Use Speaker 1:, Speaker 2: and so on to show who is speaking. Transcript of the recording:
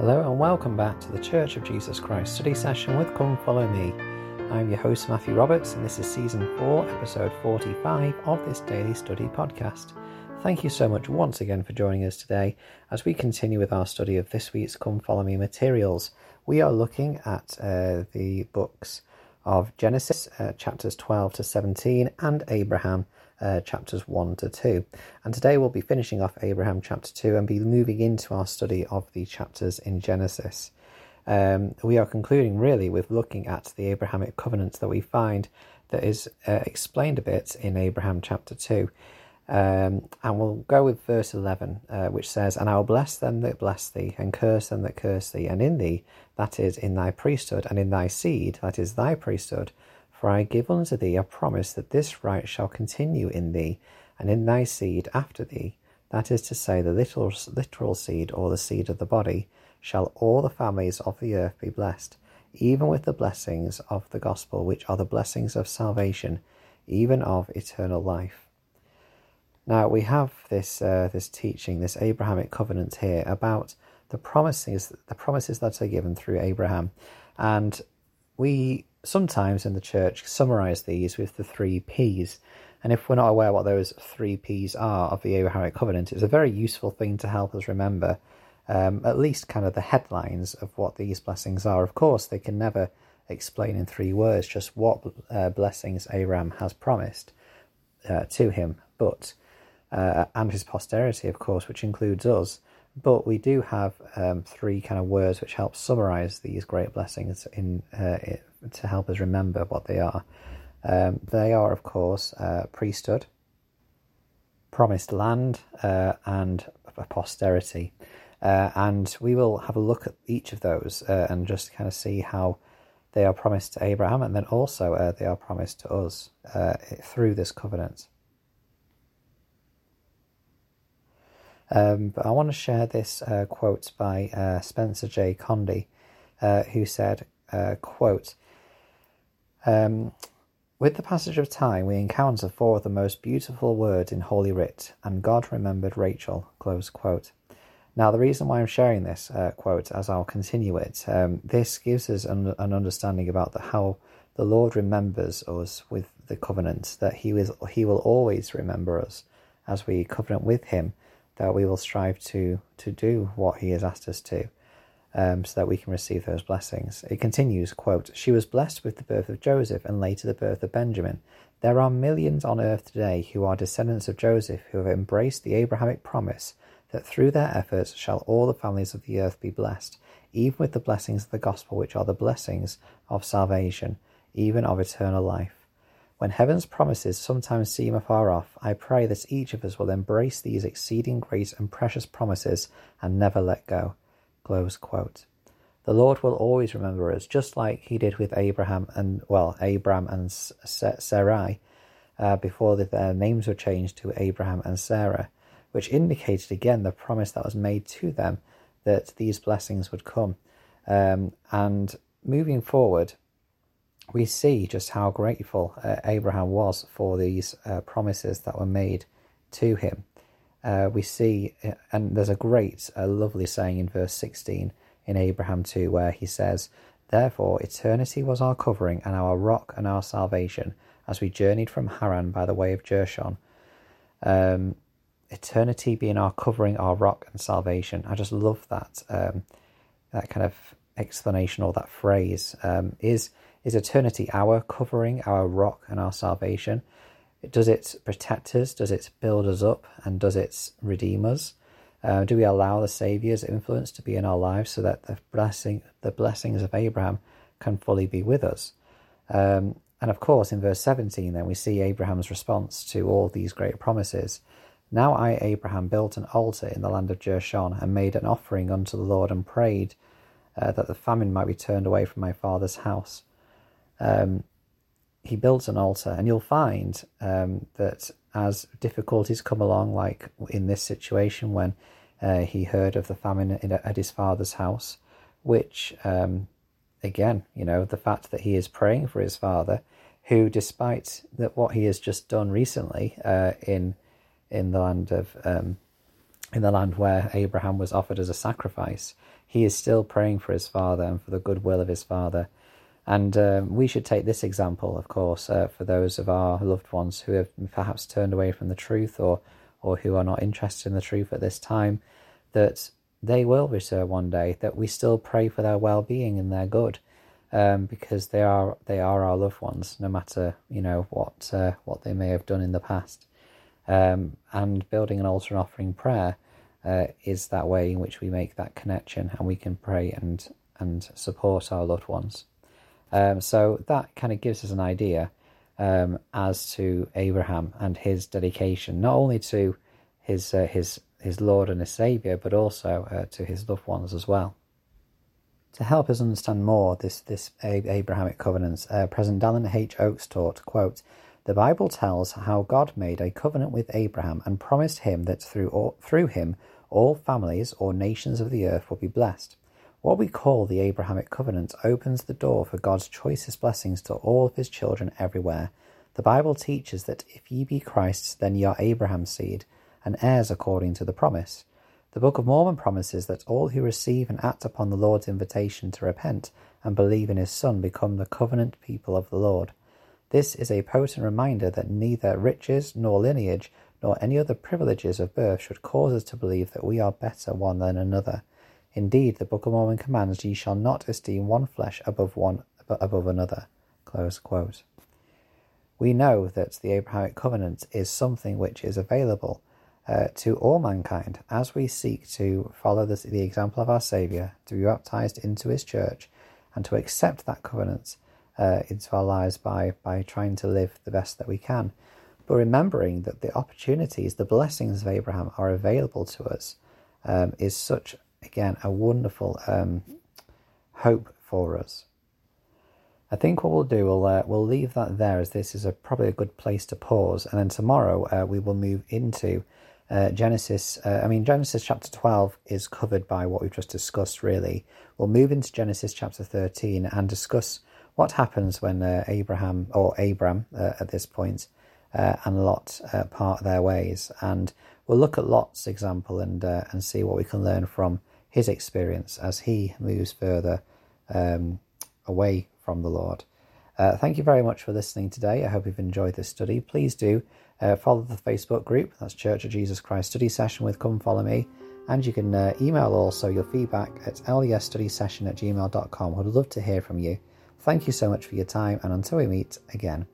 Speaker 1: Hello and welcome back to the Church of Jesus Christ study session with Come Follow Me. I'm your host Matthew Roberts and this is season 4, episode 45 of this daily study podcast. Thank you so much once again for joining us today as we continue with our study of this week's Come Follow Me materials. We are looking at uh, the books of Genesis, uh, chapters 12 to 17, and Abraham, uh, chapters 1 to 2. And today we'll be finishing off Abraham chapter 2 and be moving into our study of the chapters in Genesis. Um, we are concluding really with looking at the Abrahamic covenant that we find that is uh, explained a bit in Abraham chapter 2. Um, and we'll go with verse 11, uh, which says, And I will bless them that bless thee, and curse them that curse thee, and in thee, that is, in thy priesthood, and in thy seed, that is, thy priesthood, for I give unto thee a promise that this right shall continue in thee, and in thy seed after thee, that is to say, the literal, literal seed, or the seed of the body, shall all the families of the earth be blessed, even with the blessings of the gospel, which are the blessings of salvation, even of eternal life. Now we have this uh, this teaching, this Abrahamic covenant here about the promises, the promises that are given through Abraham, and we sometimes in the church summarize these with the three P's. And if we're not aware what those three P's are of the Abrahamic covenant, it's a very useful thing to help us remember um, at least kind of the headlines of what these blessings are. Of course, they can never explain in three words just what uh, blessings Abraham has promised uh, to him, but uh, and his posterity, of course, which includes us. But we do have um, three kind of words which help summarize these great blessings in uh, to help us remember what they are. Um, they are, of course, uh, priesthood, promised land, uh, and posterity. Uh, and we will have a look at each of those uh, and just kind of see how they are promised to Abraham and then also uh, they are promised to us through this covenant. Um, but I want to share this uh, quote by uh, Spencer J. Condie, uh, who said, uh, quote, um, With the passage of time, we encounter four of the most beautiful words in Holy Writ, and God remembered Rachel. Now, the reason why I'm sharing this uh, quote, as I'll continue it, um, this gives us an, an understanding about the, how the Lord remembers us with the covenant, that he, he will always remember us as we covenant with Him that we will strive to to do what he has asked us to, um, so that we can receive those blessings. It continues, quote, She was blessed with the birth of Joseph and later the birth of Benjamin. There are millions on earth today who are descendants of Joseph who have embraced the Abrahamic promise that through their efforts shall all the families of the earth be blessed, even with the blessings of the gospel, which are the blessings of salvation, even of eternal life. When heaven's promises sometimes seem afar off, I pray that each of us will embrace these exceeding great and precious promises and never let go. Close quote. The Lord will always remember us, just like He did with Abraham and, well, Abram and Sarai, uh, before the, their names were changed to Abraham and Sarah, which indicated again the promise that was made to them that these blessings would come. Um, and moving forward, we see just how grateful uh, Abraham was for these uh, promises that were made to him. Uh, we see, uh, and there's a great, a lovely saying in verse 16 in Abraham 2 where he says, Therefore, eternity was our covering and our rock and our salvation as we journeyed from Haran by the way of Jershon. Um, eternity being our covering, our rock and salvation. I just love that um, that kind of explanation or that phrase. Um, is is eternity our covering, our rock, and our salvation? Does it protect us? Does it build us up? And does it redeem us? Uh, do we allow the Saviour's influence to be in our lives so that the blessing, the blessings of Abraham, can fully be with us? Um, and of course, in verse 17, then we see Abraham's response to all these great promises. Now I, Abraham, built an altar in the land of Jershon and made an offering unto the Lord and prayed uh, that the famine might be turned away from my father's house um, he builds an altar, and you'll find um, that as difficulties come along, like in this situation when uh, he heard of the famine in, at his father's house, which um, again, you know, the fact that he is praying for his father, who, despite that what he has just done recently uh, in in the land of um, in the land where Abraham was offered as a sacrifice, he is still praying for his father and for the goodwill of his father. And um, we should take this example, of course, uh, for those of our loved ones who have perhaps turned away from the truth or, or who are not interested in the truth at this time, that they will return one day, that we still pray for their well being and their good. Um, because they are they are our loved ones, no matter you know what uh, what they may have done in the past. Um, and building an altar and offering prayer uh, is that way in which we make that connection, and we can pray and and support our loved ones. Um, so that kind of gives us an idea um, as to Abraham and his dedication, not only to his uh, his his Lord and his Savior, but also uh, to his loved ones as well. To help us understand more this this Abrahamic covenants, uh, President Dallin H. Oaks taught, quote, "The Bible tells how God made a covenant with Abraham and promised him that through all, through him all families or nations of the earth will be blessed." What we call the Abrahamic covenant opens the door for God's choicest blessings to all of his children everywhere. The Bible teaches that if ye be Christ's, then ye are Abraham's seed, and heirs according to the promise. The Book of Mormon promises that all who receive and act upon the Lord's invitation to repent and believe in his Son become the covenant people of the Lord. This is a potent reminder that neither riches nor lineage nor any other privileges of birth should cause us to believe that we are better one than another. Indeed, the Book of Mormon commands, Ye shall not esteem one flesh above one above another. We know that the Abrahamic covenant is something which is available uh, to all mankind as we seek to follow the, example of our Saviour, to be baptized into His church, and to accept that covenant uh, into our lives by, by trying to live the best that we can. But remembering that the opportunities, the blessings of Abraham are available to us um, is such again, a wonderful um, hope for us. I think what we'll do, we'll, uh, we'll leave that there as this is a, probably a good place to pause. And then tomorrow uh, we will move into uh, Genesis. Uh, I mean, Genesis chapter 12 is covered by what we've just discussed, really. We'll move into Genesis chapter 13 and discuss what happens when uh, Abraham, or Abram uh, at this point, and Lot part their ways. And we'll look at Lot's example and, and see what we can learn from his experience as he moves further um, away from the Lord. Uh, thank you very much for listening today. I hope you've enjoyed this study. Please do uh, follow the Facebook group. That's Church of Jesus Christ Study Session with Come Follow Me. And you can uh, email also your feedback at ldsstudysession at gmail.com. Would love to hear from you. Thank you so much for your time, and until we meet again.